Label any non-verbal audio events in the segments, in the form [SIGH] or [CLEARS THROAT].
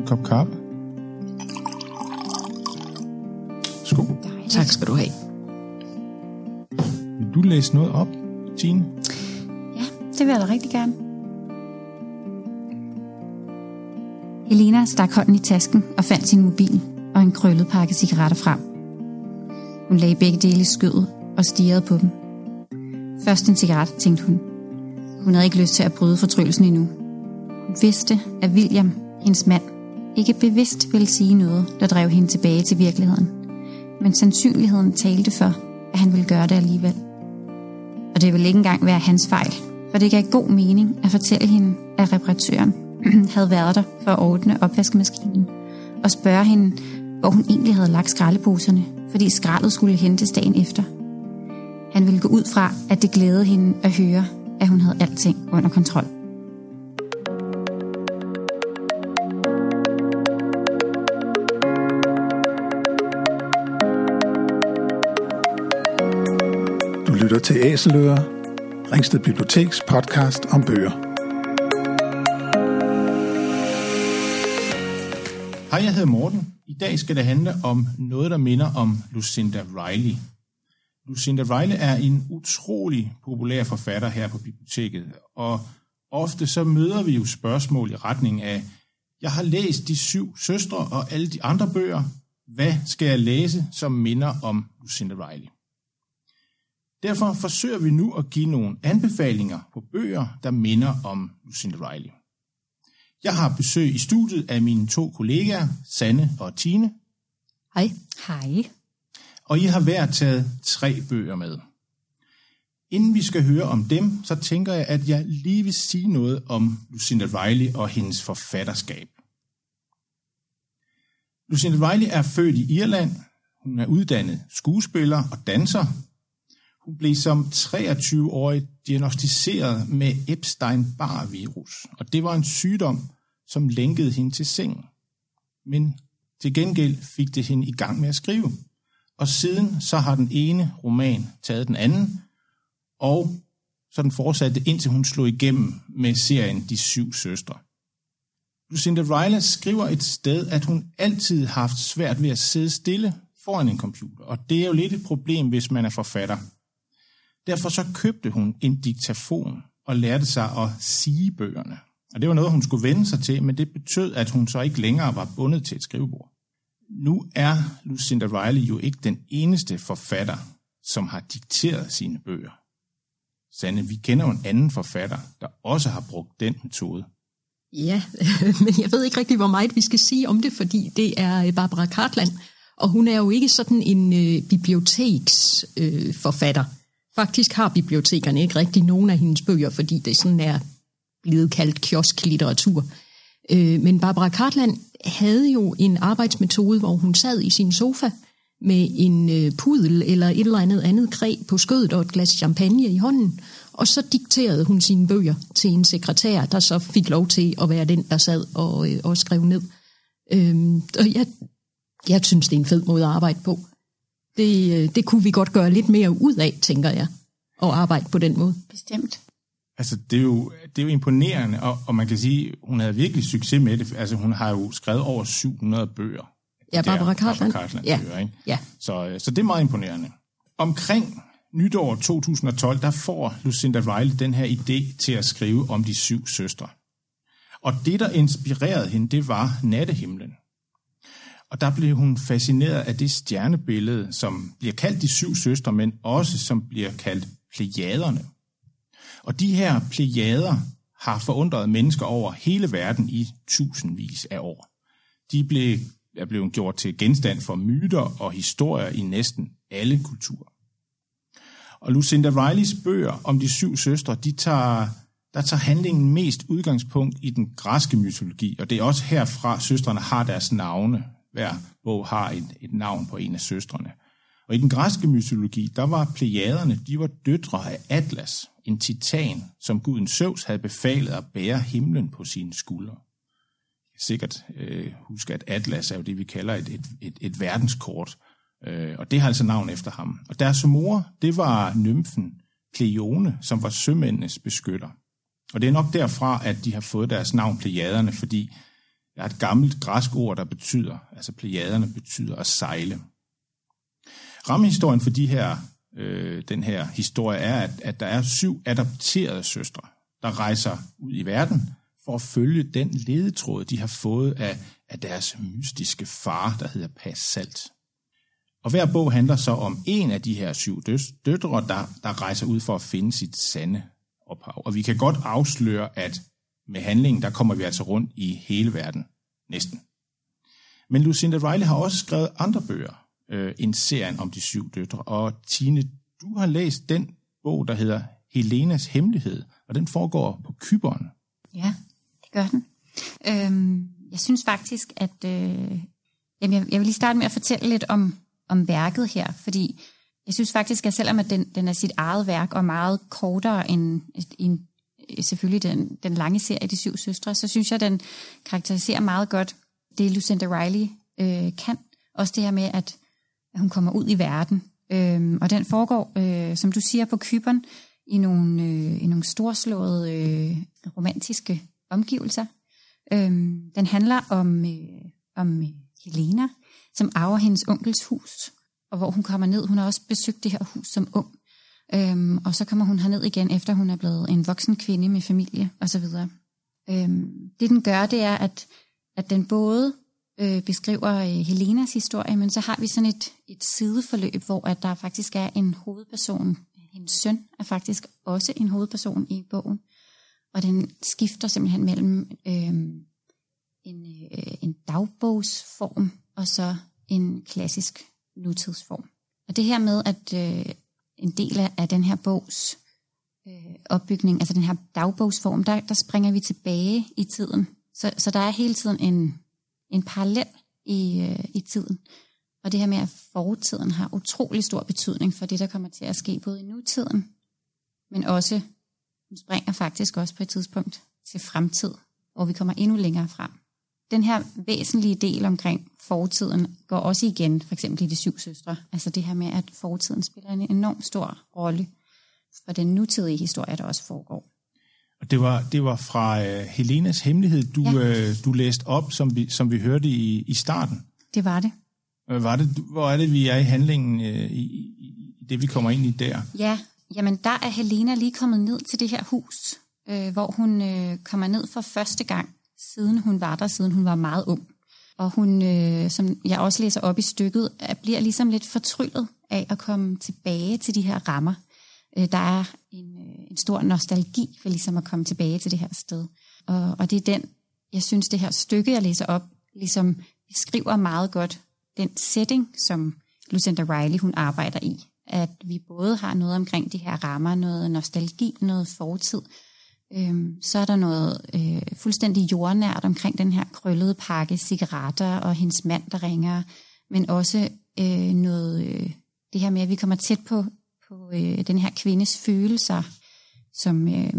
en kop kaffe. Skål. Tak skal du have. Vil du læse noget op, Tine? Ja, det vil jeg da rigtig gerne. Helena stak hånden i tasken og fandt sin mobil og en krøllet pakke cigaretter frem. Hun lagde begge dele i skødet og stirrede på dem. Først en cigaret, tænkte hun. Hun havde ikke lyst til at bryde fortryllelsen endnu. Hun vidste, at William, hendes mand, ikke bevidst ville sige noget, der drev hende tilbage til virkeligheden. Men sandsynligheden talte for, at han ville gøre det alligevel. Og det ville ikke engang være hans fejl, for det gav god mening at fortælle hende, at reparatøren [CLEARS THROAT] havde været der for at ordne opvaskemaskinen, og spørge hende, hvor hun egentlig havde lagt skraldeposerne, fordi skraldet skulle hentes dagen efter. Han ville gå ud fra, at det glædede hende at høre, at hun havde alting under kontrol. Lytter til Æseløer, Ringsted Biblioteks podcast om bøger. Hej, jeg hedder Morten. I dag skal det handle om noget, der minder om Lucinda Riley. Lucinda Riley er en utrolig populær forfatter her på biblioteket, og ofte så møder vi jo spørgsmål i retning af, jeg har læst de syv søstre og alle de andre bøger. Hvad skal jeg læse, som minder om Lucinda Riley? Derfor forsøger vi nu at give nogle anbefalinger på bøger, der minder om Lucinda Riley. Jeg har besøg i studiet af mine to kollegaer, Sanne og Tine, Hej. Hej. og I har hver taget tre bøger med. Inden vi skal høre om dem, så tænker jeg, at jeg lige vil sige noget om Lucinda Riley og hendes forfatterskab. Lucinda Riley er født i Irland. Hun er uddannet skuespiller og danser. Hun blev som 23-årig diagnostiseret med Epstein-Barr-virus, og det var en sygdom, som lænkede hende til sengen. Men til gengæld fik det hende i gang med at skrive. Og siden så har den ene roman taget den anden, og så den fortsatte indtil hun slog igennem med serien De Syv Søstre. Lucinda Riley skriver et sted, at hun altid har haft svært ved at sidde stille foran en computer, og det er jo lidt et problem, hvis man er forfatter. Derfor så købte hun en diktafon og lærte sig at sige bøgerne. Og det var noget, hun skulle vende sig til, men det betød, at hun så ikke længere var bundet til et skrivebord. Nu er Lucinda Riley jo ikke den eneste forfatter, som har dikteret sine bøger. Sande, vi kender jo en anden forfatter, der også har brugt den metode. Ja, [LAUGHS] men jeg ved ikke rigtig, hvor meget vi skal sige om det, fordi det er øh, Barbara Cartland, og hun er jo ikke sådan en øh, biblioteksforfatter. Øh, forfatter. Faktisk har bibliotekerne ikke rigtig nogen af hendes bøger, fordi det sådan er blevet kaldt kiosklitteratur. Øh, men Barbara Cartland havde jo en arbejdsmetode, hvor hun sad i sin sofa med en øh, pudel eller et eller andet andet kræ på skødet og et glas champagne i hånden, og så dikterede hun sine bøger til en sekretær, der så fik lov til at være den, der sad og, øh, og skrev ned. Øhm, og jeg, jeg synes, det er en fed måde at arbejde på. Det, øh, det kunne vi godt gøre lidt mere ud af, tænker jeg, at arbejde på den måde. Bestemt. Altså, det er jo, det er jo imponerende, og, og man kan sige, hun havde virkelig succes med det. Altså, hun har jo skrevet over 700 bøger. Ja, Barbara Cartland. Barbara Cartland Ja. bøger, ikke? Ja. Så, øh, så det er meget imponerende. Omkring nytår 2012, der får Lucinda Riley den her idé til at skrive om de syv søstre. Og det, der inspirerede hende, det var nattehimlen. Og der blev hun fascineret af det stjernebillede, som bliver kaldt de syv søstre, men også som bliver kaldt plejaderne. Og de her plejader har forundret mennesker over hele verden i tusindvis af år. De blev, er blevet gjort til genstand for myter og historier i næsten alle kulturer. Og Lucinda Rileys bøger om de syv søstre, de tager, der tager handlingen mest udgangspunkt i den græske mytologi, og det er også herfra, søstrene har deres navne. Hver bog har et, et navn på en af søstrene. Og i den græske mytologi, der var plejaderne, de var døtre af Atlas, en titan, som guden Zeus havde befalet at bære himlen på sine skuldre. Sikkert øh, huske, at Atlas er jo det, vi kalder et, et, et, et verdenskort, øh, og det har altså navn efter ham. Og deres mor, det var nymfen Pleione, som var sømændenes beskytter. Og det er nok derfra, at de har fået deres navn Plejaderne, fordi der er et gammelt græsk ord, der betyder, altså plejaderne betyder at sejle. Rammehistorien for de her, øh, den her historie er, at, at der er syv adopterede søstre, der rejser ud i verden for at følge den ledetråd, de har fået af, af deres mystiske far, der hedder Passalt. Og hver bog handler så om en af de her syv døtre, der, der rejser ud for at finde sit sande ophav. Og vi kan godt afsløre, at med handlingen, der kommer vi altså rundt i hele verden. Næsten. Men Lucinda Riley har også skrevet andre bøger øh, end serien om de syv døtre. Og Tine, du har læst den bog, der hedder Helenas Hemmelighed, og den foregår på Kyberen. Ja, det gør den. Øhm, jeg synes faktisk, at øh, jamen jeg, jeg vil lige starte med at fortælle lidt om, om værket her, fordi jeg synes faktisk, at selvom at den, den er sit eget værk og meget kortere end, en selvfølgelig den, den lange serie De Syv Søstre, så synes jeg, den karakteriserer meget godt det, Lucinda Riley øh, kan. Også det her med, at, at hun kommer ud i verden. Øh, og den foregår, øh, som du siger, på Kyberen i nogle, øh, i nogle storslåede øh, romantiske omgivelser. Øh, den handler om, øh, om Helena, som arver hendes onkels hus, og hvor hun kommer ned. Hun har også besøgt det her hus som ung. Øhm, og så kommer hun herned igen, efter hun er blevet en voksen kvinde med familie osv. Øhm, det den gør, det er, at, at den både øh, beskriver øh, Helenas historie, men så har vi sådan et, et sideforløb, hvor at der faktisk er en hovedperson. Hendes søn er faktisk også en hovedperson i bogen. Og den skifter simpelthen mellem øh, en, øh, en dagbogsform og så en klassisk nutidsform. Og det her med, at øh, en del af den her bogs øh, opbygning, altså den her dagbogsform, der, der springer vi tilbage i tiden. Så, så der er hele tiden en, en parallel i, øh, i tiden. Og det her med, at fortiden har utrolig stor betydning for det, der kommer til at ske både i nutiden, men også, den springer faktisk også på et tidspunkt til fremtid, hvor vi kommer endnu længere frem den her væsentlige del omkring fortiden går også igen, for eksempel i De Syv Søstre. Altså det her med, at fortiden spiller en enorm stor rolle for den nutidige historie, der også foregår. Og det var, det var fra uh, Helenas hemmelighed, du, ja. uh, du læste op, som vi, som vi hørte i, i starten. Det var det. Uh, var det. Hvor er det, vi er i handlingen, uh, i, i det vi kommer ind i der? Ja, jamen der er Helena lige kommet ned til det her hus, uh, hvor hun uh, kommer ned for første gang siden hun var der, siden hun var meget ung. Og hun, øh, som jeg også læser op i stykket, bliver ligesom lidt fortryllet af at komme tilbage til de her rammer. Øh, der er en, øh, en stor nostalgi for ligesom at komme tilbage til det her sted. Og, og det er den, jeg synes, det her stykke, jeg læser op, ligesom beskriver meget godt den setting, som Lucinda Riley hun arbejder i. At vi både har noget omkring de her rammer, noget nostalgi, noget fortid, Øhm, så er der noget øh, fuldstændig jordnært omkring den her krøllede pakke cigaretter og hendes mand, der ringer, men også øh, noget, øh, det her med, at vi kommer tæt på, på øh, den her kvindes følelser, som øh,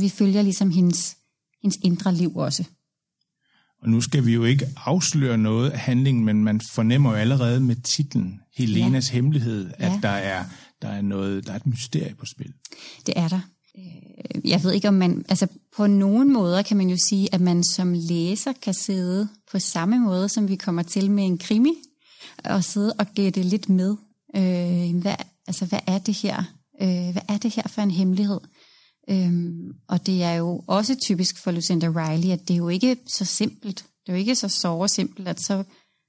vi følger ligesom hendes, hendes indre liv også. Og nu skal vi jo ikke afsløre noget af handlingen, men man fornemmer jo allerede med titlen Helenas ja. hemmelighed, at ja. der, er, der, er noget, der er et mysterie på spil. Det er der. Øh, jeg ved ikke om man, altså på nogen måder kan man jo sige, at man som læser kan sidde på samme måde, som vi kommer til med en krimi, og sidde og gætte lidt med. Øh, hvad, altså hvad er det her? Øh, hvad er det her for en hemmelighed? Øhm, og det er jo også typisk for Lucinda Riley, at det er jo ikke så simpelt. Det er jo ikke så såre simpelt, at så,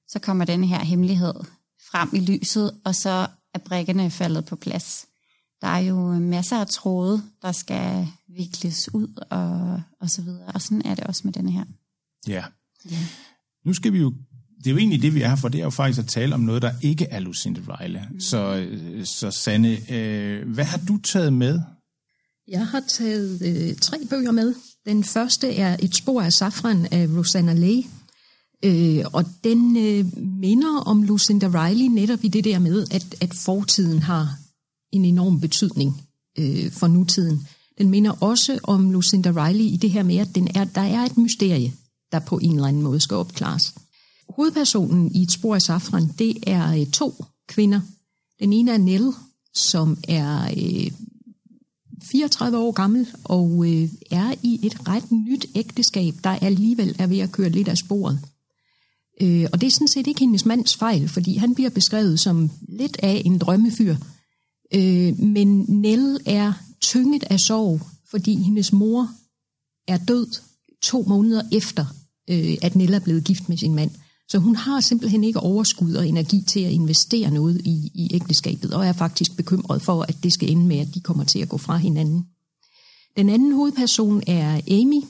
så kommer den her hemmelighed frem i lyset, og så er brækkerne faldet på plads der er jo masser af tråde, der skal vikles ud og, og så videre. Og sådan er det også med denne her. Ja. ja. Nu skal vi jo, det er jo egentlig det, vi er her for, det er jo faktisk at tale om noget, der ikke er Lucinda Riley. Mm. Så, så Sanne, øh, hvad har du taget med? Jeg har taget øh, tre bøger med. Den første er Et spor af safran af Rosanna Lay. Øh, og den øh, minder om Lucinda Riley netop i det der med, at, at fortiden har en enorm betydning øh, for nutiden. Den minder også om Lucinda Riley i det her med, at den er, der er et mysterie, der på en eller anden måde skal opklares. Hovedpersonen i et spor af safran, det er øh, to kvinder. Den ene er Nell, som er øh, 34 år gammel og øh, er i et ret nyt ægteskab, der alligevel er ved at køre lidt af sporet. Øh, og det er sådan set ikke hendes mands fejl, fordi han bliver beskrevet som lidt af en drømmefyr. Øh, men Nell er tynget af sorg, fordi hendes mor er død to måneder efter, øh, at Nell er blevet gift med sin mand. Så hun har simpelthen ikke overskud og energi til at investere noget i, i ægteskabet, og er faktisk bekymret for, at det skal ende med, at de kommer til at gå fra hinanden. Den anden hovedperson er Amy.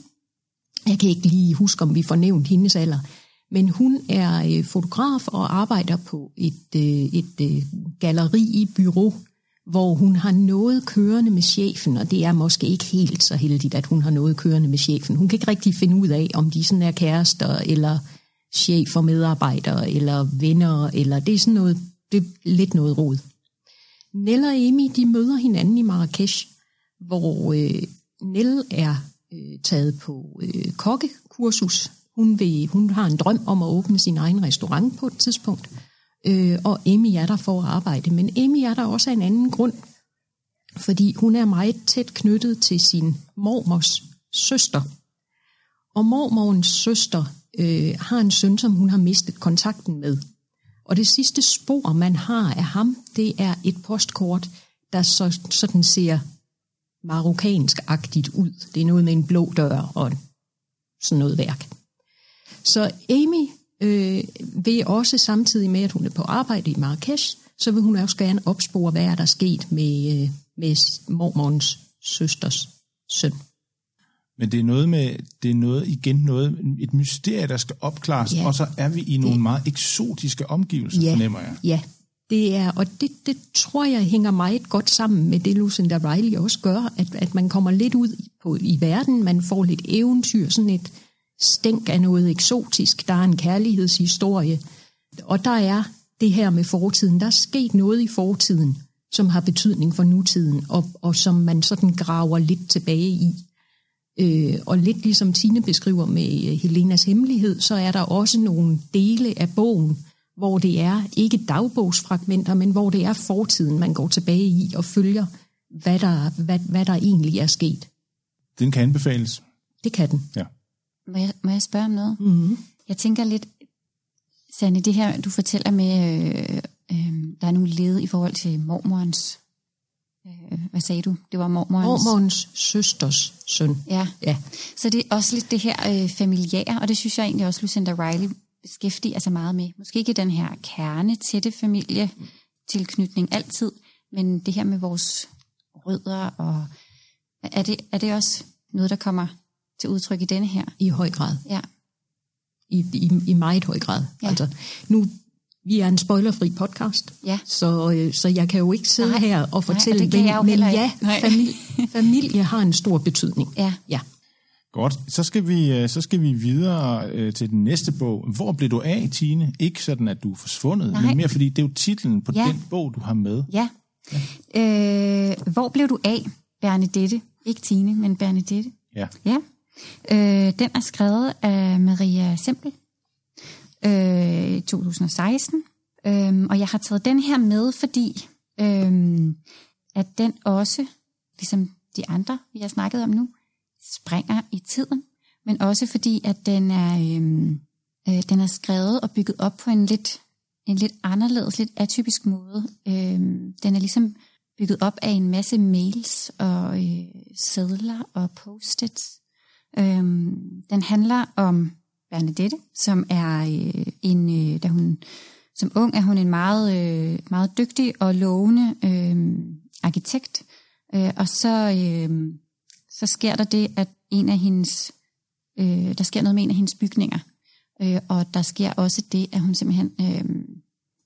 Jeg kan ikke lige huske, om vi får nævnt hendes alder, men hun er øh, fotograf og arbejder på et, øh, et øh, galleri i byrå hvor hun har noget kørende med chefen, og det er måske ikke helt så heldigt, at hun har noget kørende med chefen. Hun kan ikke rigtig finde ud af, om de sådan er kærester, eller chef og medarbejdere, eller venner, eller det er sådan noget, det er lidt noget rod. Nell og Amy, de møder hinanden i Marrakesh, hvor øh, Nell er øh, taget på øh, kokkekursus. Hun, vil, hun har en drøm om at åbne sin egen restaurant på et tidspunkt, øh, og Emmy er der for at arbejde. Men Emmy er der også af en anden grund, fordi hun er meget tæt knyttet til sin mormors søster. Og mormorens søster øh, har en søn, som hun har mistet kontakten med. Og det sidste spor, man har af ham, det er et postkort, der så, sådan ser marokkansk-agtigt ud. Det er noget med en blå dør og sådan noget værk. Så Amy øh, vil også samtidig med, at hun er på arbejde i Marrakesh, så vil hun også gerne opspore, hvad er der sket med, øh, med mormorens søsters søn. Men det er noget med, det er noget, igen noget, et mysterie, der skal opklares, ja, og så er vi i nogle det, meget eksotiske omgivelser, ja, fornemmer jeg. Ja, det er, og det, det tror jeg hænger meget godt sammen med det, Lucinda Riley også gør, at, at man kommer lidt ud på, i verden, man får lidt eventyr, sådan et stænk af noget eksotisk, der er en kærlighedshistorie, og der er det her med fortiden, der er sket noget i fortiden, som har betydning for nutiden, og, og som man sådan graver lidt tilbage i. Øh, og lidt ligesom Tine beskriver med øh, Helenas hemmelighed, så er der også nogle dele af bogen, hvor det er ikke dagbogsfragmenter, men hvor det er fortiden, man går tilbage i og følger, hvad der, hvad, hvad der egentlig er sket. Den kan anbefales. Det kan den. Ja. Må jeg, må jeg spørge om noget? Mm-hmm. Jeg tænker lidt, Sanne, det her, du fortæller med, øh, øh, der er nogle led i forhold til mormorens Øh, hvad sagde du? Det var mormorens... Mormorens søsters søn. Ja. ja. Så det er også lidt det her øh, familiære, og det synes jeg egentlig også Lucinda Riley beskæftiger sig meget med. Måske ikke den her kerne det familie tilknytning altid, men det her med vores rødder, og er det, er det også noget, der kommer til udtryk i denne her? I høj grad. Ja. I, i, i meget høj grad. Ja. Altså, nu vi er en spoilerfri podcast, ja. så, øh, så jeg kan jo ikke sidde Nej. her og fortælle, Nej, og men, men ja, familie, [LAUGHS] familie har en stor betydning. Ja. ja. Godt, så skal vi, øh, så skal vi videre øh, til den næste bog. Hvor blev du af, Tine? Ikke sådan, at du er forsvundet, Nej. men mere fordi det er jo titlen på Ja. den bog, du har med. Ja. ja. Øh, hvor blev du af, Bernadette? Ikke Tine, men Bernadette. Ja. Ja. Øh, den er skrevet af Maria Sempel øh, i 2016. øh, og jeg har taget den her med, fordi øh, at den også, ligesom de andre, vi har snakket om nu, springer i tiden, men også fordi, at den er, øhm, øh, den er skrevet og bygget op på en lidt, en lidt anderledes, lidt atypisk måde. Øh, den er ligesom bygget op af en masse mails og øh, sædler og post-its. Øhm, den handler om Bernadette, som er øh, en, øh, da hun som ung er hun en meget, øh, meget dygtig og lovende øh, arkitekt. Øh, og så, øh, så sker der det, at en af hendes, øh, der sker noget med en af hendes bygninger. Øh, og der sker også det, at hun simpelthen, øh,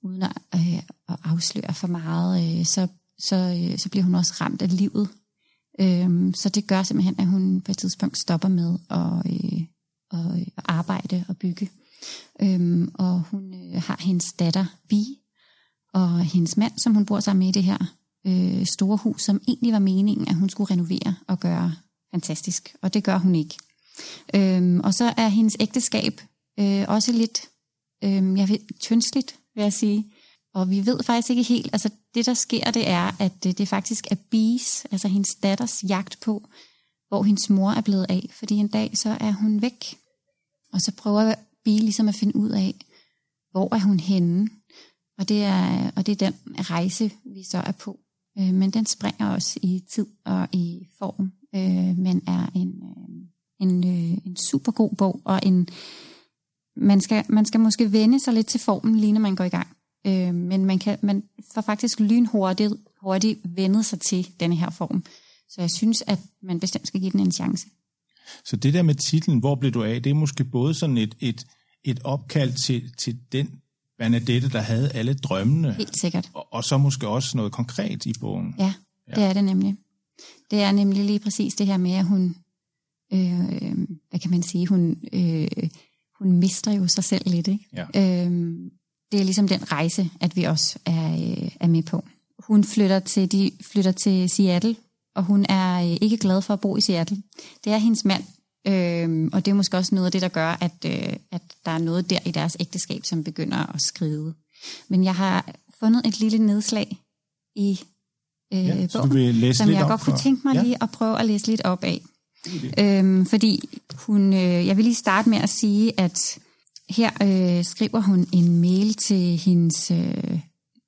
uden at, øh, at afsløre for meget, øh, så, så, øh, så bliver hun også ramt af livet. Øh, så det gør simpelthen, at hun på et tidspunkt stopper med øh, at, øh, at arbejde og bygge. Øhm, og hun øh, har hendes datter Vi, og hendes mand, som hun bor sammen med i det her øh, store hus, som egentlig var meningen, at hun skulle renovere og gøre fantastisk. Og det gør hun ikke. Øhm, og så er hendes ægteskab øh, også lidt, øh, jeg ved, tyndsligt, vil jeg sige. Og vi ved faktisk ikke helt, altså det der sker, det er, at det, det faktisk er Bees, altså hendes datters jagt på, hvor hendes mor er blevet af, fordi en dag så er hun væk. Og så prøver Bee ligesom at finde ud af, hvor er hun henne. Og det er, og det er den rejse, vi så er på. Øh, men den springer også i tid og i form, øh, men er en, øh, en, øh, en super god bog, og en, man, skal, man skal måske vende sig lidt til formen, lige når man går i gang. Øh, men man, kan, man får faktisk lynhurtigt hurtigt vendet sig til denne her form. Så jeg synes, at man bestemt skal give den en chance. Så det der med titlen, hvor blev du af, det er måske både sådan et, et, et opkald til, til den Bernadette, der havde alle drømmene. Helt sikkert. Og, og så måske også noget konkret i bogen. Ja, det ja. er det nemlig. Det er nemlig lige præcis det her med, at hun, øh, hvad kan man sige, hun, øh, hun mister jo sig selv lidt. Ikke? Ja. Øh, det er ligesom den rejse, at vi også er, øh, er med på. Hun flytter til, de flytter til Seattle, og hun er øh, ikke glad for at bo i Seattle. Det er hendes mand, øh, og det er måske også noget af det, der gør, at, øh, at der er noget der i deres ægteskab, som begynder at skride. Men jeg har fundet et lille nedslag i øh, Ja, bogen, vil læse som jeg godt kunne tænke mig Ja. lige at prøve at læse lidt op af. Øhm, fordi hun, øh, jeg vil lige starte med at sige, at her øh, skriver hun en mail til, hendes, øh,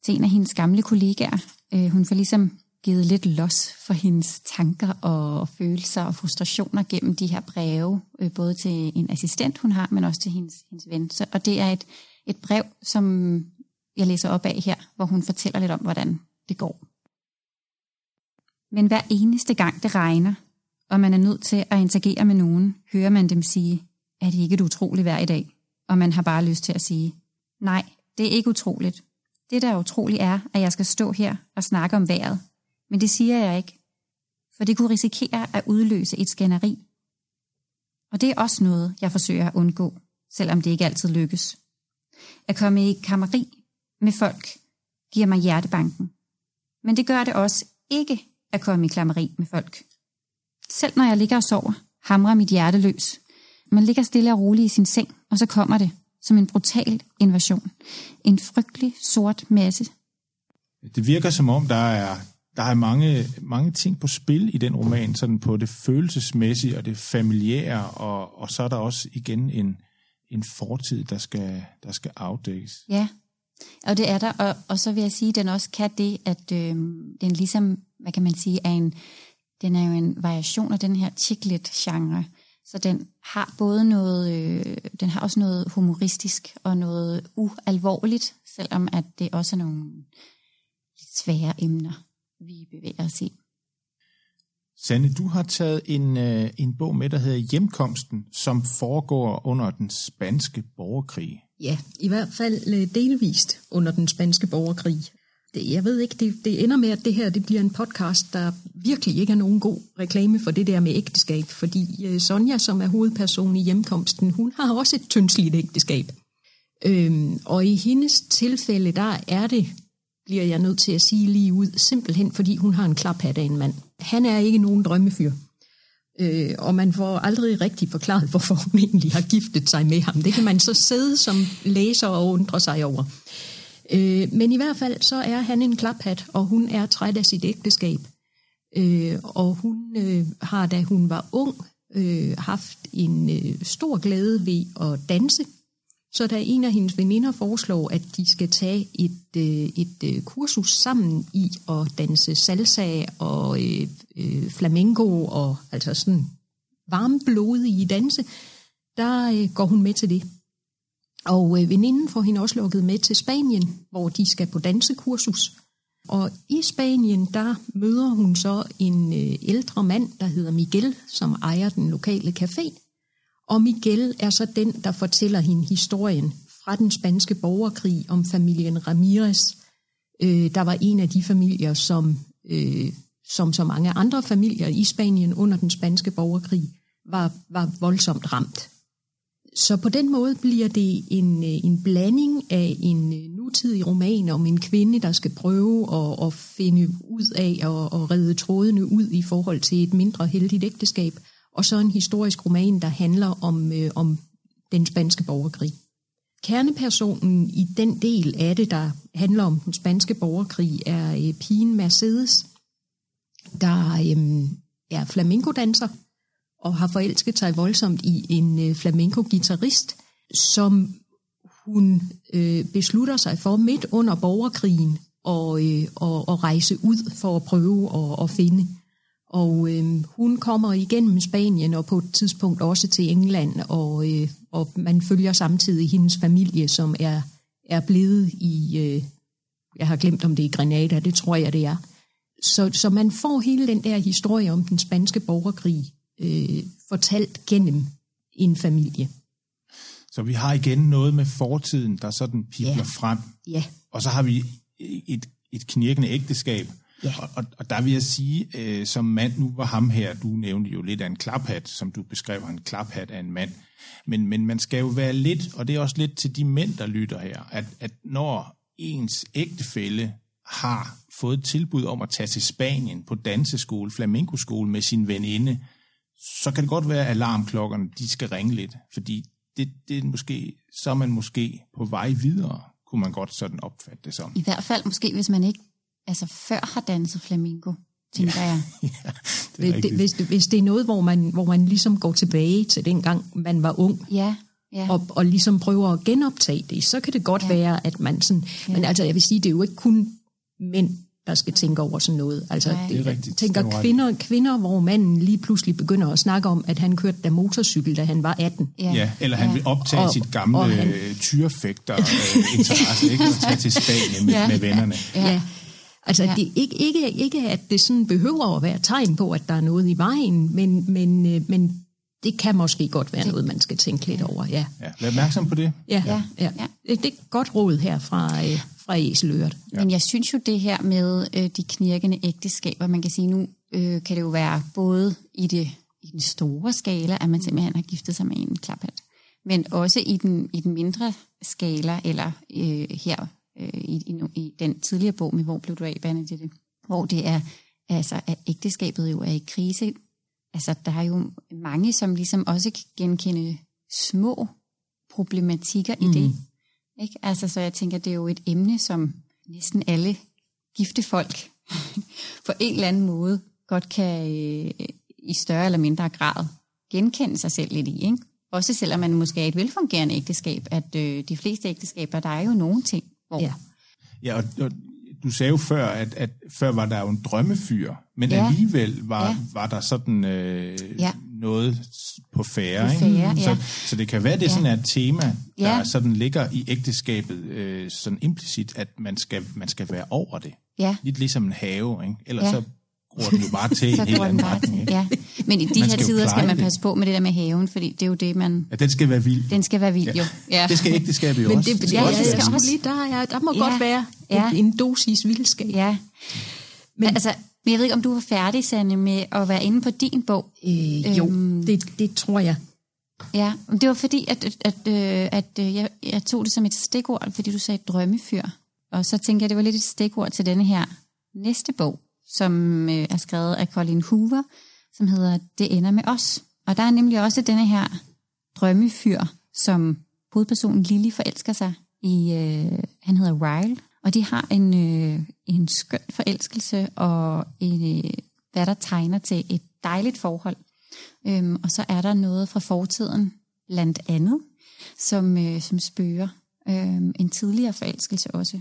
til en af hendes gamle kollegaer. Øh, hun får ligesom givet lidt los for hendes tanker og følelser og frustrationer gennem de her breve, øh, både til en assistent, hun har, men også til hendes, hendes ven. Så, og det er et, et brev, som jeg læser op af her, hvor hun fortæller lidt om, hvordan det går. Men hver eneste gang det regner, og man er nødt til at interagere med nogen, hører man dem sige, er det ikke et utroligt vejr i dag? Og man har bare lyst til at sige, nej, det er ikke utroligt. Det, der er utroligt, er, at jeg skal stå her og snakke om vejret. Men det siger jeg ikke, for det kunne risikere at udløse et skænderi. Og det er også noget, jeg forsøger at undgå, selvom det ikke altid lykkes. At komme i kammeri med folk giver mig hjertebanken. Men det gør det også ikke at komme i klammeri med folk. Selv når jeg ligger og sover, hamrer mit hjerte løs. Man ligger stille og roligt i sin seng, og så kommer det som en brutal invasion. En frygtelig sort masse. Det virker som om, der er, der er mange, mange ting på spil i den roman, sådan på det følelsesmæssige og det familiære, og, og så er der også igen en, en fortid, der skal, der skal afdækkes. Ja, og det er der. Og, og så vil jeg sige, at den også kan det, at øh, den ligesom, hvad kan man sige, er en, den er jo en variation af den her chicklit-genre. Så den har både noget, øh, den har også noget humoristisk og noget ualvorligt, selvom at det også er nogle lidt svære emner, vi bevæger os i. Sanne, du har taget en, øh, en bog med, der hedder Hjemkomsten, som foregår under den spanske borgerkrig. Ja, i hvert fald øh, delvist under den spanske borgerkrig. Jeg ved ikke, det, det ender med, at det her det bliver en podcast, der virkelig ikke er nogen god reklame for det der med ægteskab, fordi øh, Sonja, som er hovedperson i hjemkomsten, hun har også et tyndsligt ægteskab. Øhm, og i hendes tilfælde, der er det, bliver jeg nødt til at sige lige ud, simpelthen fordi hun har en klaphat af en mand. Han er ikke nogen drømmefyr. Øh, og man får aldrig rigtig forklaret, hvorfor hun egentlig har giftet sig med ham. Det kan man så sidde som læser og undre sig over. Øh, men i hvert fald så er han en klaphat, og hun er træt af sit ægteskab. Øh, og hun øh, har, da hun var ung, øh, haft en øh, stor glæde ved at danse. Så da en af hendes veninder foreslår, at de skal tage et, øh, et øh, kursus sammen i at danse salsa og øh, øh, flamenco og altså sådan varmblodige danse, der øh, går hun med til det. Og øh, veninden får hende også lukket med til Spanien, hvor de skal på dansekursus. Og i Spanien, der møder hun så en øh, ældre mand, der hedder Miguel, som ejer den lokale café. Og Miguel er så den, der fortæller hende historien fra den spanske borgerkrig om familien Ramirez. Øh, der var en af de familier, som, øh, som så mange andre familier i Spanien under den spanske borgerkrig, var, var voldsomt ramt. Så på den måde bliver det en, øh, en blanding af en øh, nutidig roman om en kvinde, der skal prøve at, at finde ud af og, og redde trådene ud i forhold til et mindre heldigt ægteskab, og så en historisk roman, der handler om, øh, om den spanske borgerkrig. kernepersonen i den del af det, der handler om den spanske borgerkrig, er øh, pigen Mercedes, der øh, er flamenco-danser og har forelsket sig voldsomt i en øh, flamenco-gitarrist, som hun øh, beslutter sig for midt under borgerkrigen og, øh, og, og rejse ud for at prøve at, at finde. Og øh, hun kommer igennem Spanien og på et tidspunkt også til England, og, øh, og man følger samtidig hendes familie, som er, er blevet i, øh, jeg har glemt om det er Grenada, det tror jeg det er. Så, så man får hele den der historie om den spanske borgerkrig øh, fortalt gennem en familie. Så vi har igen noget med fortiden, der sådan pipler Ja. frem. Ja, Og så har vi et, et knirkende ægteskab. Ja. Og, og, og der vil jeg sige, øh, som mand, nu var ham her, du nævnte jo lidt af en klaphat, som du beskrev, en klaphat af en mand. Men, men man skal jo være lidt, og det er også lidt til de mænd, der lytter her, at, at når ens ægtefælle har fået et tilbud om at tage til Spanien på danseskole, flamencoskole med sin veninde, så kan det godt være, at alarmklokkerne de skal ringe lidt, fordi det, det er måske, så er man måske på vej videre, kunne man godt sådan opfatte det som. I hvert fald måske, hvis man ikke altså før har danset flamenco, tænker ja. jeg. [LAUGHS] ja, det er hvis det, hvis, det, hvis det er noget, hvor man, hvor man ligesom går tilbage til dengang, man var ung, Ja, ja. og, og ligesom prøver at genoptage det, så kan det godt ja. være, at man sådan... Ja. Men altså, jeg vil sige, det er jo ikke kun mænd, der skal tænke over sådan noget. Altså, Nej. Det er rigtigt. tænker er kvinder, kvinder, hvor manden lige pludselig begynder at snakke om, at han kørte der motorcykel, da han var 18. Ja, eller han ja. vil optage Og- sit gamle og han- han... tyrfægter øh, [LAUGHS] interesse, ikke? Og tage til Spanien med, Ja. ja. med vennerne. Ja. ja. Altså, Ja. ja. det er ikke, ikke, ikke, at det sådan behøver at være tegn på, at der er noget i vejen, men, men, øh, men det kan måske godt være noget, man skal tænke lidt over. Ja, Ja, vær opmærksom på det. ja, Ja. ja. ja. Det det er godt råd her fra, øh, fra Æseløret. Ja. Men jeg synes jo det her med øh, de knirkende ægteskaber, man kan sige nu, øh, kan det jo være både i, det, i den store skala, at man simpelthen har giftet sig med en klaphat, men også i den, i den mindre skala, eller øh, her øh, i, i, i den tidligere bog med Hvor blev du af, Beneditte? Hvor det er, altså, at ægteskabet jo er i krise. Altså, der er jo mange, som ligesom også kan genkende små problematikker mm. i det. Ikke? Altså, så jeg tænker, det er jo et emne, som næsten alle gifte folk [LAUGHS] på en eller anden måde godt kan øh, i større eller mindre grad genkende sig selv lidt i. Ikke? Også selvom man måske er et velfungerende ægteskab, at øh, de fleste ægteskaber, der er jo nogle ting, hvor Ja. Ja, og, og du sagde jo før, at, at før var der jo en drømmefyr, men Ja. alligevel var, Ja. var der sådan øh, Ja. noget på færre. Ikke? færre, ja. så, så det kan være, det Ja. sådan er et tema, der Ja. sådan ligger i ægteskabet øh, sådan implicit, at man skal, man skal være over det. ja, Lidt ligesom en have, ikke? ellers ja. så gror den jo bare til en helt anden retning. Ja. Men i de Man her skal tider skal man det. passe på med det der med haven, fordi det er jo det, man... Ja, den skal være vild. Den skal være vild, jo. Ja. Det skal ægteskabet jo Men også. det, det, Ja, ja, det ja, skal jeg skulle også- lige, der, er, der må Ja. ja. godt være Ja. ja. en, en dosis vildskab. Ja. Men, altså, men jeg ved ikke, om du var færdig, Sanne, med at være inde på din bog. Øh, jo, Øhm. det, det tror jeg. Ja, men det var fordi, at, at, at, øh, at øh, jeg, jeg tog det som et stikord, fordi du sagde drømmefyr. Og så tænker jeg, det var lidt et stikord til denne her næste bog, som øh, er skrevet af Colin Hoover, som hedder Det ender med os. Og der er nemlig også denne her drømmefyr, som hovedpersonen Lily forelsker sig i. Øh, han hedder Ryle, og de har en, øh, en skøn forelskelse og en, øh, hvad der tegner til et dejligt forhold. Øhm, og så er der noget fra fortiden, blandt andet, som, øh, som spørger øh, en tidligere forelskelse også.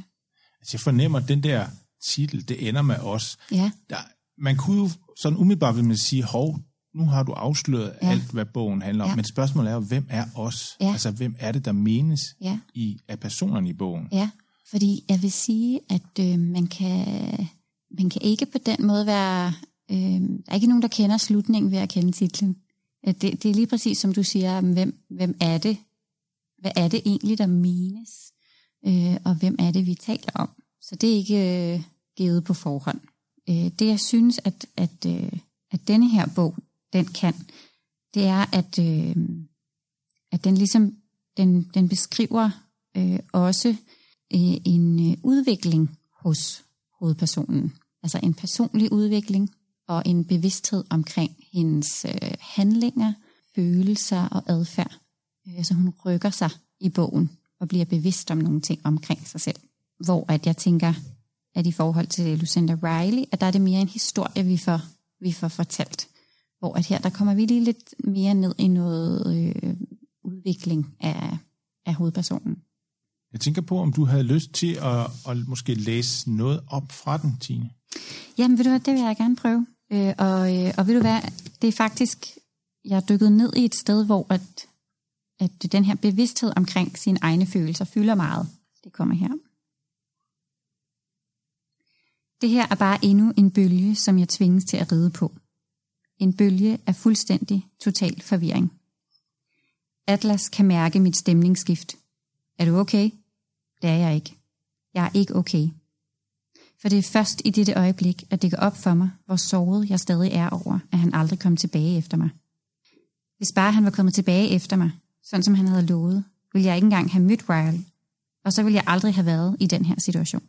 Altså, jeg fornemmer, den der titel, det ender med os. Ja, Der, man kunne jo sådan umiddelbart vil man sige, hov, nu har du afsløret Ja. alt, hvad bogen handler om. Ja. Ja. Men spørgsmålet er jo, hvem er os? Ja. Altså, hvem er det, der menes ja, i, af personerne i bogen? ja. Fordi jeg vil sige, at øh, man, kan, man kan ikke på den måde være... Øh, der er ikke nogen, der kender slutningen ved at kende titlen. Øh, Det, det er lige præcis som du siger, hvem, hvem er det? Hvad er det egentlig, der menes? Øh, og hvem er det, vi taler om? Så det er ikke øh, givet på forhånd. Øh, det jeg synes, at, at, øh, at denne her bog, den kan, det er, at, øh, at den ligesom, den, den beskriver øh, også øh, en øh, udvikling hos hovedpersonen. Altså en personlig udvikling og en bevidsthed omkring hendes øh, handlinger, følelser og adfærd. Øh, så hun rykker sig i bogen og bliver bevidst om nogle ting omkring sig selv. Hvor at jeg tænker, at i forhold til Lucinda Riley, at der er det mere en historie, vi får, vi får fortalt. Hvor at her, der kommer vi lige lidt mere ned i noget øh, udvikling af, af hovedpersonen. Jeg tænker på, om du havde lyst til at, at måske læse noget op fra den, Tine. Jamen, ved du hvad, det vil jeg gerne prøve. Øh, og, øh, og ved du hvad, det er faktisk, jeg er dykket ned i et sted, hvor at, at den her bevidsthed omkring sine egne følelser fylder meget. Det kommer her. Det her er bare endnu en bølge, som jeg tvinges til at ride på. En bølge af fuldstændig total forvirring. Atlas kan mærke mit stemningsskift. Er du okay? Det er jeg ikke. Jeg er ikke okay. For det er først i dette øjeblik, at det går op for mig, hvor såret jeg stadig er over, at han aldrig kom tilbage efter mig. Hvis bare han var kommet tilbage efter mig, sådan som han havde lovet, ville jeg ikke engang have mødt Ryle, og så ville jeg aldrig have været i den her situation.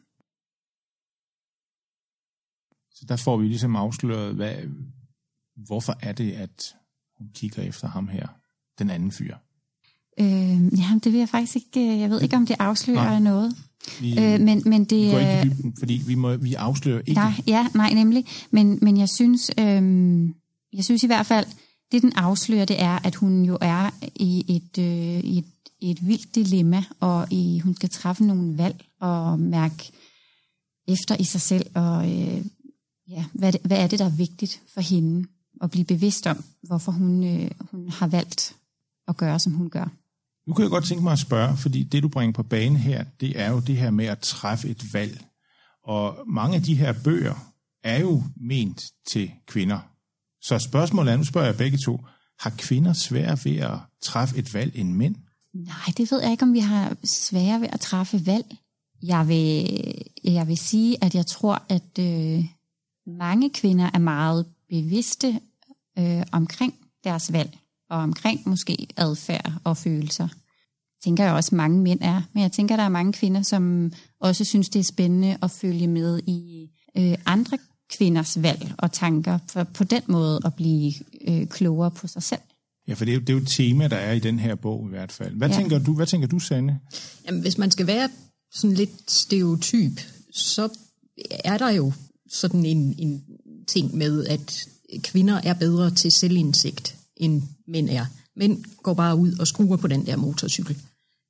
Så der får vi ligesom afsløret, hvad, hvorfor er det, at hun kigger efter ham her, den anden fyr. Øh, ja, det vil jeg faktisk ikke, øh, jeg ved ikke, om det afslører Nej. noget. Vi, Øh, men, men det, vi går ikke i øh, dybden, fordi vi, må, vi afslører ikke. Nej, ja, nej, nemlig. Men, men jeg synes, øhm, jeg synes i hvert fald, det den afslører, det er, at hun jo er i et, øh, i et, et vildt dilemma, og i, hun skal træffe nogle valg og mærke efter i sig selv, og øh, ja, hvad, det, hvad er det, der er vigtigt for hende at blive bevidst om, hvorfor hun, øh, hun har valgt at gøre, som hun gør. Nu kunne jeg godt tænke mig at spørge, fordi det, du bringer på banen her, det er jo det her med at træffe et valg. Og mange af de her bøger er jo ment til kvinder. Så spørgsmålet er, nu spørger jeg begge to, har kvinder svært ved at træffe et valg end mænd? Nej, det ved jeg ikke, om vi har svære ved at træffe valg. Jeg vil, jeg vil sige, at jeg tror, at øh, mange kvinder er meget bevidste øh, omkring deres valg, og omkring måske adfærd og følelser. Tænker jeg også, mange mænd er. Men jeg tænker, der er mange kvinder, som også synes, det er spændende at følge med i øh, andre kvinders valg og tanker, for på den måde at blive øh, klogere på sig selv. Ja, for det er, jo, det er jo et tema, der er i den her bog i hvert fald. Hvad, Ja. ja. tænker, du, hvad tænker du, Sanne? Jamen, hvis man skal være sådan lidt stereotyp, så er der jo sådan en, en ting med, at kvinder er bedre til selvindsigt, end mænd er. Mænd går bare ud og skruer på den der motorcykel.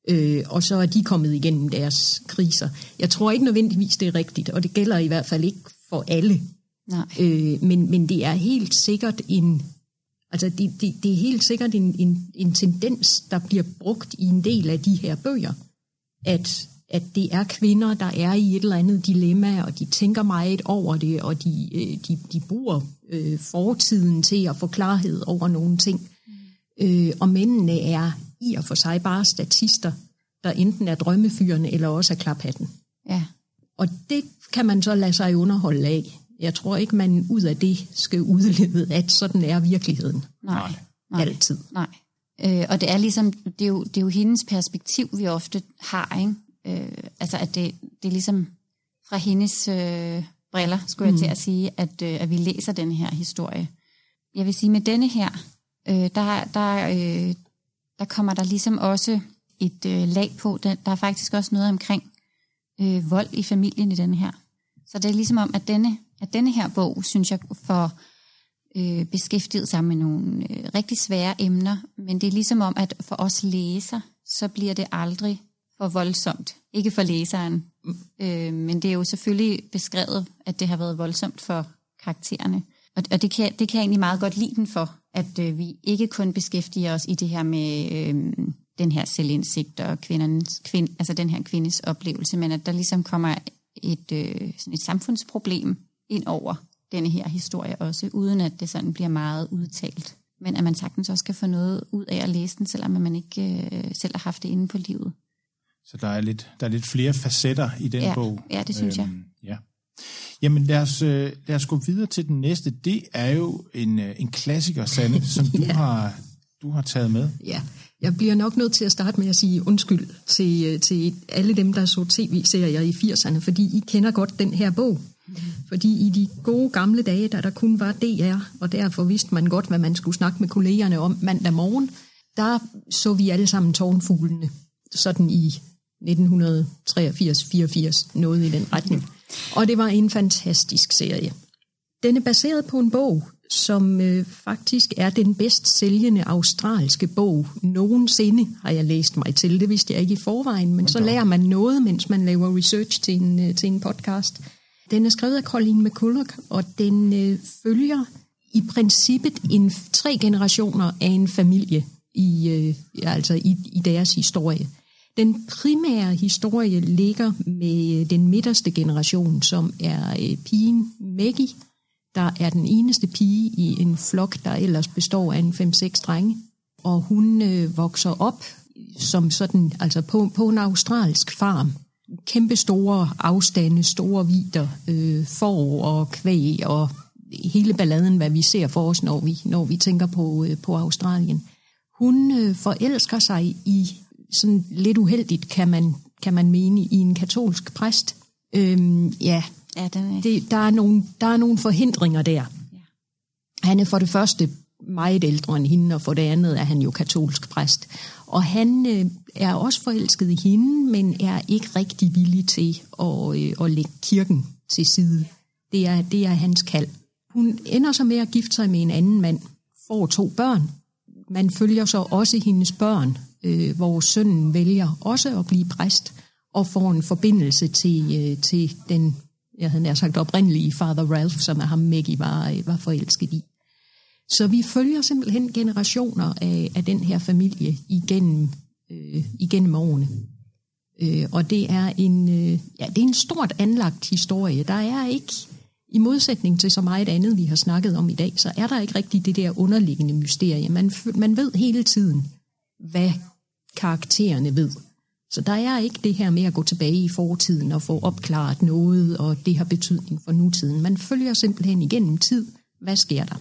Øh, og så er de kommet igennem deres kriser. Jeg tror ikke nødvendigvis, det er rigtigt, og det gælder i hvert fald ikke for alle. Nej. Øh, men, men det er helt sikkert en, altså det, det, det er helt sikkert en, en, en tendens, der bliver brugt i en del af de her bøger, at, at det er kvinder, der er i et eller andet dilemma, og de tænker meget over det, og de, øh, de, de bruger øh, fortiden til at få klarhed over nogle ting. Øh, og mændene er i og for sig bare statister, der enten er drømmefyrene eller også er klaphatten. Ja. Og det kan man så lade sig underholde af. Jeg tror ikke, man ud af det skal udlede, at sådan er virkeligheden Nej. Nej. altid. Nej. Øh, og det er ligesom, det er, jo, det er jo hendes perspektiv, vi ofte har, ikke? Øh, altså at det, det er ligesom fra hendes øh, briller, skulle jeg til at sige, at, øh, at vi læser den her historie. Jeg vil sige, med denne her, øh, der, der, øh, der kommer der ligesom også et øh, lag på. Den, der er faktisk også noget omkring øh, vold i familien i denne her. Så det er ligesom om, at denne, at denne her bog, synes jeg, får øh, beskæftiget sig med nogle øh, rigtig svære emner, men det er ligesom om, at for os læser, så bliver det aldrig for voldsomt. Ikke for læseren, øh, men det er jo selvfølgelig beskrevet, at det har været voldsomt for karaktererne. Og, og det, kan, det kan jeg egentlig meget godt lide den for, at øh, vi ikke kun beskæftiger os i det her med øh, den her selvindsigt og kvindernes, kvind, altså den her kvindes oplevelse, men at der ligesom kommer et, øh, sådan et samfundsproblem ind over denne her historie også, uden at det sådan bliver meget udtalt. Men at man sagtens også kan få noget ud af at læse den, selvom man ikke øh, selv har haft det inde på livet. Så der er lidt, der er lidt flere facetter i den Ja, bog. ja, det synes jeg. Ja. Jamen lad os, øh, lad os gå videre til den næste. Det er jo en, øh, en klassiker, Sanne, [LAUGHS] som du, Ja. har, du har taget med. Ja, jeg bliver nok nødt til at starte med at sige undskyld til, øh, til alle dem, der så tv-serier i 80'erne, fordi I kender godt den her bog. Fordi i de gode gamle dage, da der kun var DR, og derfor vidste man godt, hvad man skulle snakke med kollegerne om mandag morgen, der så vi alle sammen tårnfuglene, sådan i 1983-84, noget i den retning. Og det var en fantastisk serie. Den er baseret på en bog, som øh, faktisk er den bedst sælgende australske bog nogensinde, har jeg læst mig til. Det vidste jeg ikke i forvejen, men så lærer man noget, mens man laver research til en, øh, til en podcast. Den er skrevet af Colleen McCulloch, og den øh, følger i princippet en, tre generationer af en familie i, øh, altså i, i deres historie. Den primære historie ligger med øh, den midterste generation, som er øh, pigen Maggie, der er den eneste pige i en flok, der ellers består af en 5-6 drenge. Og hun øh, vokser op som sådan, altså på, på en australsk farm. Kæmpe store afstande, store vider, øh, får og kvæg og hele balladen, hvad vi ser for os, når vi, når vi tænker på, øh, på Australien. Hun øh, forelsker sig i, sådan lidt uheldigt kan man, kan man mene, i en katolsk præst. Øhm, ja, Ja, den er... det, der, er nogle, der er nogle forhindringer der. Ja. Han er for det første meget ældre end hende, og for det andet er han jo katolsk præst. Og han øh, er også forelsket i hende, men er ikke rigtig villig til at, øh, at lægge kirken til side. Det er, det er hans kald. Hun ender så med at gifte sig med en anden mand, får to børn. Man følger så også hendes børn, øh, hvor sønnen vælger også at blive præst, og får en forbindelse til, øh, til den jeg havde nær sagt oprindelige Father Ralph, som er ham Maggie var, øh, var forelsket i. Så vi følger simpelthen generationer af, af den her familie igennem, øh, igennem årene. Øh, og det er, en, øh, ja, det er en stort anlagt historie. Der er ikke, i modsætning til så meget andet, vi har snakket om i dag, så er der ikke rigtig det der underliggende mysterie. Man, man ved hele tiden, hvad karaktererne ved. Så der er ikke det her med at gå tilbage i fortiden og få opklaret noget, og det har betydning for nutiden. Man følger simpelthen igennem tid. Hvad sker der?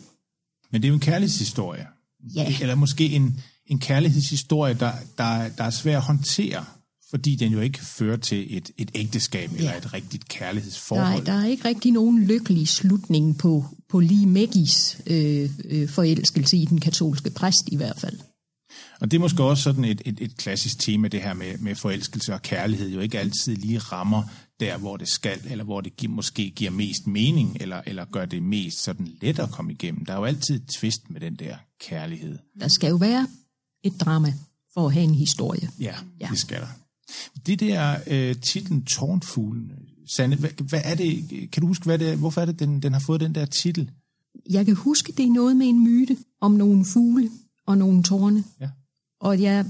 Men det er jo en kærlighedshistorie. Ja. Eller måske en, en kærlighedshistorie, der, der, der er svær at håndtere, fordi den jo ikke fører til et, et ægteskab ja. eller et rigtigt kærlighedsforhold. Nej, der er ikke rigtig nogen lykkelig slutning på, på lige Maggies øh, øh, forelskelse i den katolske præst i hvert fald. Og det er måske også sådan et, et, et klassisk tema, det her med, med forelskelse og kærlighed, jo ikke altid lige rammer der, hvor det skal, eller hvor det gi- måske giver mest mening, eller, eller gør det mest sådan let at komme igennem. Der er jo altid et twist med den der kærlighed. Der skal jo være et drama for at have en historie. Ja, Ja. det skal der. Det der øh, titlen Tårnfuglen, Sanne, hvad, hvad er det, kan du huske, hvad det er, hvorfor er det, den, den har fået den der titel? Jeg kan huske, det er noget med en myte om nogle fugle og nogle tårne. Ja. Og jeg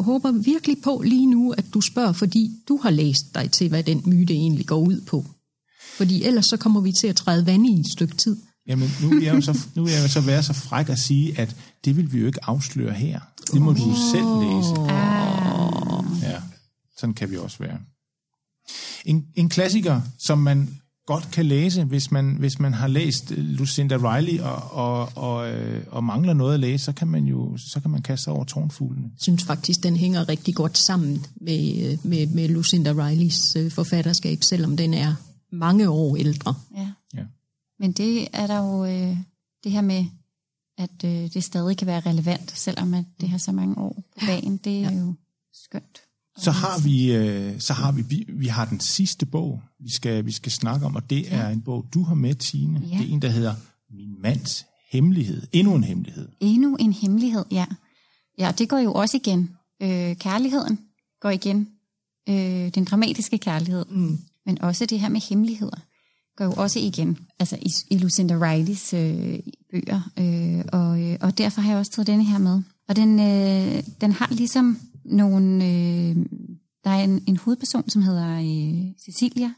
håber virkelig på lige nu, at du spørger, fordi du har læst dig til, hvad den myte egentlig går ud på. Fordi ellers så kommer vi til at træde vand i et stykke tid. Jamen, nu vil jeg jo så, nu vil jeg jo så være så fræk at sige, at det vil vi jo ikke afsløre her. Det må du jo selv læse. Ja, sådan kan vi også være. En, en klassiker, som man godt kan læse, hvis man, hvis man har læst øh, Lucinda Riley og, og, og, øh, og mangler noget at læse, så kan man jo så kan man kaste sig over tårnfuglene. Jeg synes faktisk, den hænger rigtig godt sammen med, øh, med, med Lucinda Rileys forfatterskab, selvom den er mange år ældre. Ja. Ja. Men det er der jo øh, det her med, at øh, det stadig kan være relevant, selvom at det har så mange år på bagen. Det er ja. jo skønt. Så har vi, øh, så har vi, vi, vi har den sidste bog, vi skal, vi skal snakke om, og det er en bog, du har med, Tine. Ja. Det er en, der hedder Min mands hemmelighed. Endnu en hemmelighed. Endnu en hemmelighed, ja. Ja, det går jo også igen. Øh, kærligheden går igen. Øh, den dramatiske kærlighed. Mm. Men også det her med hemmeligheder går jo også igen. Altså i, i Lucinda Rileys øh, bøger. Øh, og, øh, og derfor har jeg også taget denne her med. Og den, øh, den har ligesom nogle... Øh, der er en, en hovedperson, som hedder øh, Cecilia.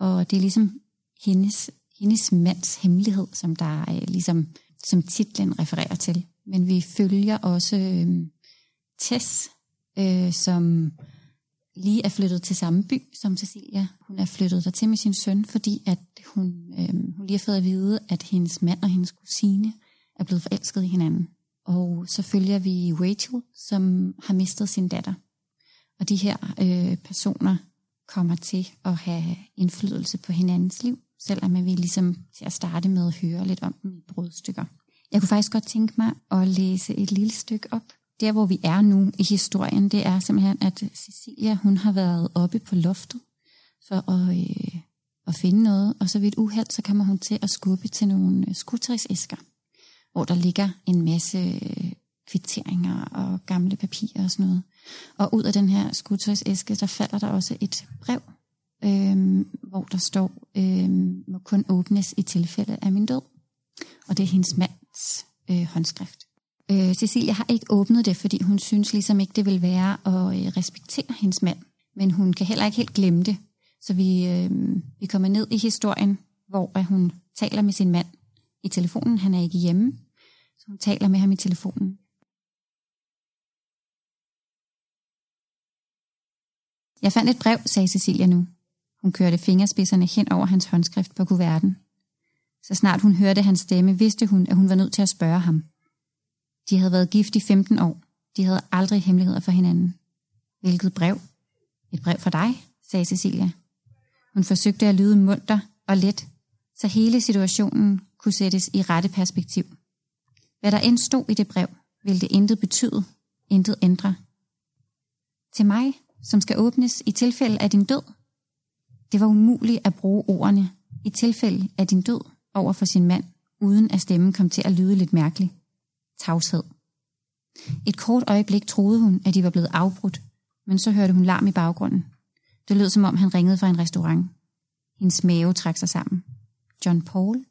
Og det er ligesom hendes, hendes mands hemmelighed, som der øh, ligesom som titlen refererer til. Men vi følger også øh, Tess, øh, som lige er flyttet til samme by som Cecilia. Hun er flyttet der til med sin søn, fordi at hun, øh, hun lige har fået at vide, at hendes mand og hendes kusine er blevet forelsket i hinanden. Og så følger vi Rachel, som har mistet sin datter. Og de her øh, personer kommer til at have indflydelse på hinandens liv, selvom vi ligesom til at starte med at høre lidt om dem i brudstykker. Jeg kunne faktisk godt tænke mig at læse et lille stykke op der, hvor vi er nu i historien, det er simpelthen, at Cecilia, hun har været oppe på loftet for at, øh, at finde noget, og så ved et uheld, så kommer hun til at skubbe til nogle øh, skutterisæsker, hvor der ligger en masse øh, kvitteringer og gamle papirer og sådan noget. Og ud af den her skudtøjsæske, der falder der også et brev, øh, hvor der står, øh, må kun åbnes i tilfælde af min død. Og det er hendes mands øh, håndskrift. Øh, Cecilia har ikke åbnet det, fordi hun synes ligesom ikke, det vil være at øh, respektere hendes mand. Men hun kan heller ikke helt glemme det. Så vi, øh, vi kommer ned i historien, hvor at hun taler med sin mand i telefonen. Han er ikke hjemme, så hun taler med ham i telefonen. Jeg fandt et brev, sagde Cecilia nu. Hun kørte fingerspidserne hen over hans håndskrift på kuverten. Så snart hun hørte hans stemme, vidste hun, at hun var nødt til at spørge ham. De havde været gift i 15 år. De havde aldrig hemmeligheder for hinanden. Hvilket brev? Et brev for dig, sagde Cecilia. Hun forsøgte at lyde munter og let, så hele situationen kunne sættes i rette perspektiv. Hvad der end stod i det brev, ville det intet betyde, intet ændre. Til mig, som skal åbnes i tilfælde af din død. Det var umuligt at bruge ordene i tilfælde af din død over for sin mand, uden at stemmen kom til at lyde lidt mærkelig. Tavshed. Et kort øjeblik troede hun, at de var blevet afbrudt, men så hørte hun larm i baggrunden. Det lød som om han ringede fra en restaurant. Hendes mave trak sig sammen. John Paul?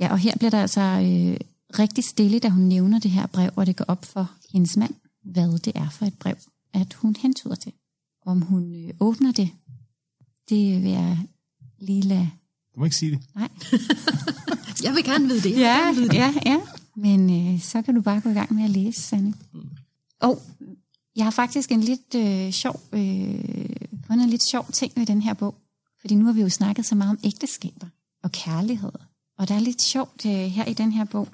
Ja, og her bliver der altså øh, rigtig stille, da hun nævner det her brev, og det går op for hendes mand, hvad det er for et brev, at hun hentyder til. Om hun øh, åbner det, det vil jeg lige lade... Du må ikke sige det. Nej. [LAUGHS] Jeg vil gerne vide det. Jeg Ja, vide det. ja, ja. Men øh, så kan du bare gå i gang med at læse, Sanne. Og jeg har faktisk en lidt øh, sjov, øh, fundet en lidt sjov ting ved den her bog. Fordi nu har vi jo snakket så meget om ægteskaber og kærlighed. Og der er lidt sjovt øh, her i den her bog,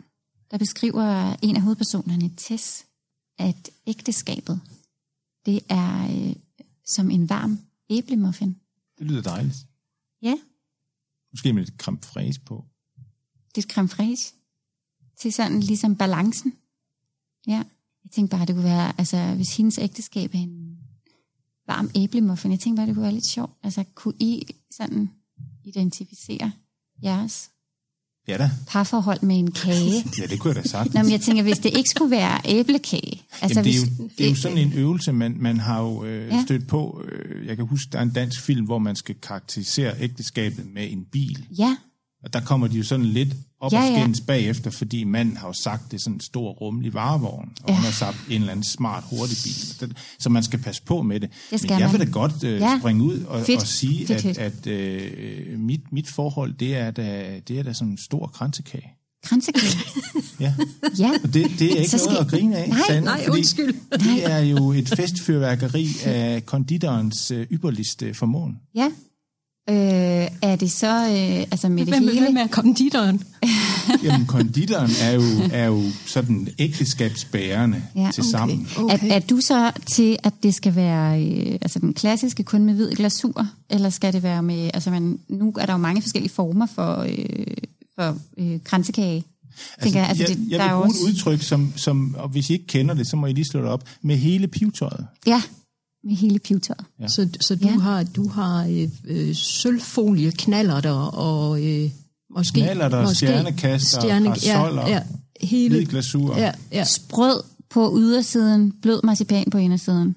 der beskriver en af hovedpersonerne, Tess, at ægteskabet, det er øh, som en varm æblemuffin. Det lyder dejligt. Ja, Måske med lidt creme fraise på. er creme fraiche. Til sådan ligesom balancen. Ja. Jeg tænkte bare, det kunne være, altså hvis hendes ægteskab er en varm æblemuffin, jeg tænkte bare, det kunne være lidt sjovt. Altså kunne I sådan identificere jeres Ja da. parforhold med en kage? [LAUGHS] Ja, det kunne jeg da sagt. Nå, men jeg tænker, hvis det ikke skulle være æblekage. Altså, Jamen, det, er hvis, jo, det er jo sådan en øvelse, man, man har jo øh, Ja. stødt på. Øh, jeg kan huske, der er en dansk film, hvor man skal karakterisere ægteskabet med en bil. Ja, Og der kommer de jo sådan lidt op Ja, ja, og ja. skændes bagefter, fordi manden har jo sagt, det er sådan en stor rummelig varevogn, og Ja. hun har sagt en eller anden smart hurtig bil. Så man skal passe på med det. Det skal Men jeg man. vil da godt øh, Ja. springe ud og, Fedt. og sige, Fedt, fedt. at, at øh, mit, mit forhold, det er da, det er da sådan en stor kransekage. kransekage. [LAUGHS] Ja. Ja, Og det, det er ikke Så noget skal- at grine af, Nej, Sanne, nej, undskyld. Det er jo et festfyrværkeri af konditorens øh, ypperligste formåen. ja. Øh, er det så øh, altså med det Hvem vil hele? med med konditoren? [LAUGHS] Jamen, konditoren er jo, er jo sådan ægteskabsbærende Ja, til sammen. Okay. Er, er du så til, at det skal være øh, altså den klassiske kun med hvid glasur, eller skal det være med, altså man, nu er der jo mange forskellige former for, øh, for øh, kransekage. Altså, jeg, altså, jeg, det- jeg vil er bruge også- et udtryk, som, som, og hvis I ikke kender det, så må I lige slå det op, med hele pivetøjet. Ja, med hele pivetøjet. Ja. Så, så du Ja. har, du har øh, øh, sølvfolie, knaller der, og øh, måske... Knallerter, måske stjernekaster, parasoller, ja, ja, hele, Hvid glasur. ja, ja. Sprød på ydersiden, blød marcipan på indersiden.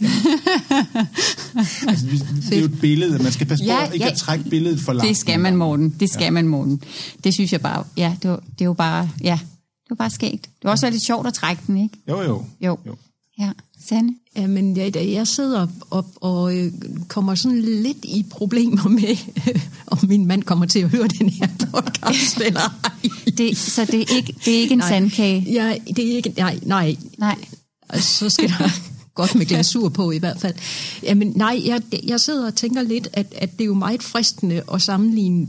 [LAUGHS] Altså, det er jo et billede. Man skal passe på Ja, ikke ja. at trække billedet for langt. Det skal man, Morten. Det skal ja. man, Morten. Det synes jeg bare, ja, det var, det var bare, ja, det var bare skægt. Det var også lidt sjovt at trække den, ikke? Jo, jo. Jo. jo. Ja, Sande? Ja, men jeg, jeg sidder op og øh, kommer sådan lidt i problemer med, [LAUGHS] om min mand kommer til at høre den her podcast [LAUGHS] eller ej. Det, så det er ikke, det er ikke en Nej. sandkage? Ja, det er ikke... Nej, nej. Nej. Så skal der [LAUGHS] godt med glasur på i hvert fald. Jamen nej, jeg, jeg sidder og tænker lidt, at, at det er jo meget fristende at sammenligne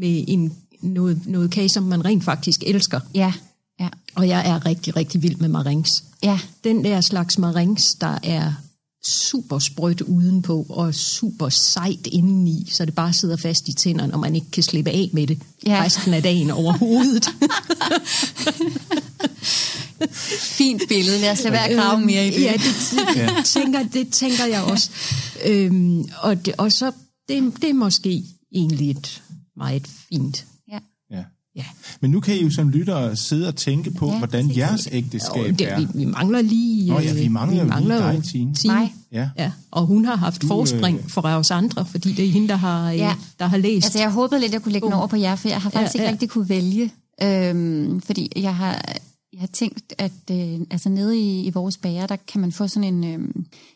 med en, noget, noget kage, som man rent faktisk elsker. Ja, ja, Og jeg er rigtig, rigtig vild med marings. Ja. Den der slags marings, der er super sprødt udenpå og super sejt indeni, så det bare sidder fast i tænderne, og man ikke kan slippe af med det Ja. resten af dagen overhovedet. [LAUGHS] Fint billede. Lad os lade være at grave mere i det. Ja, det, det, tænker, det tænker jeg også. Øhm, og, det, og så, det, det er måske egentlig et meget fint. Ja. Men nu kan I jo som lyttere sidde og tænke på, Ja, hvordan jeres ægteskab Og det, er. vi, vi mangler lige... Nå ja, vi øh, mangler jo lige dig, Tine. Mig. Ja. Ja, og hun har haft Du, forspring øh, for os andre, fordi det er hende, der har, ja. Ja. der har læst. Altså, jeg håbede lidt, at jeg kunne lægge den over på jer, for jeg har faktisk Ja, ja, ikke rigtig kunne vælge. Øhm, fordi jeg har, jeg har tænkt, at øh, altså nede i, i vores bager, der kan man få sådan en, øh,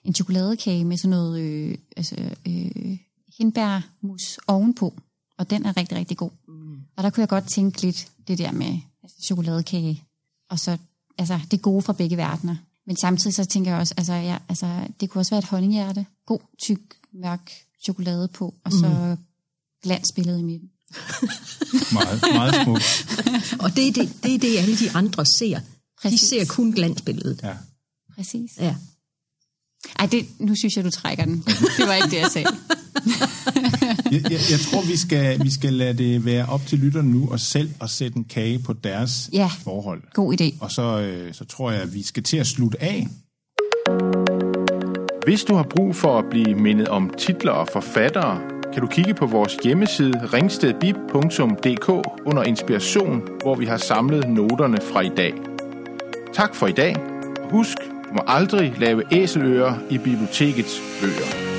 en chokoladekage med sådan noget øh, altså, øh, hindbærmus ovenpå. Og den er rigtig, rigtig god. Og der kunne jeg godt tænke lidt det der med altså, chokoladekage. Og så altså, det gode fra begge verdener. Men samtidig så tænker jeg også, altså, ja, altså, det kunne også være et honninghjerte. God, tyk, mørk chokolade på, og så mm. glansbillede i midten. [LAUGHS] Meget, meget smukt. [LAUGHS] Og det er det, det, er det alle de andre ser. Præcis. De ser kun glansbilledet. Ja. Præcis. Ja. Ej, det, nu synes jeg, du trækker den. Det var ikke det, jeg sagde. [LAUGHS] [LAUGHS] Jeg, jeg, jeg tror, vi skal, vi skal lade det være op til lytterne nu og selv at sætte en kage på deres Ja. forhold. God idé. Og så, øh, så tror jeg, at vi skal til at slutte af. Hvis du har brug for at blive mindet om titler og forfattere, kan du kigge på vores hjemmeside ringstedbib.dk under inspiration, hvor vi har samlet noterne fra i dag. Tak for i dag. Husk, du må aldrig lave æselører i bibliotekets bøger.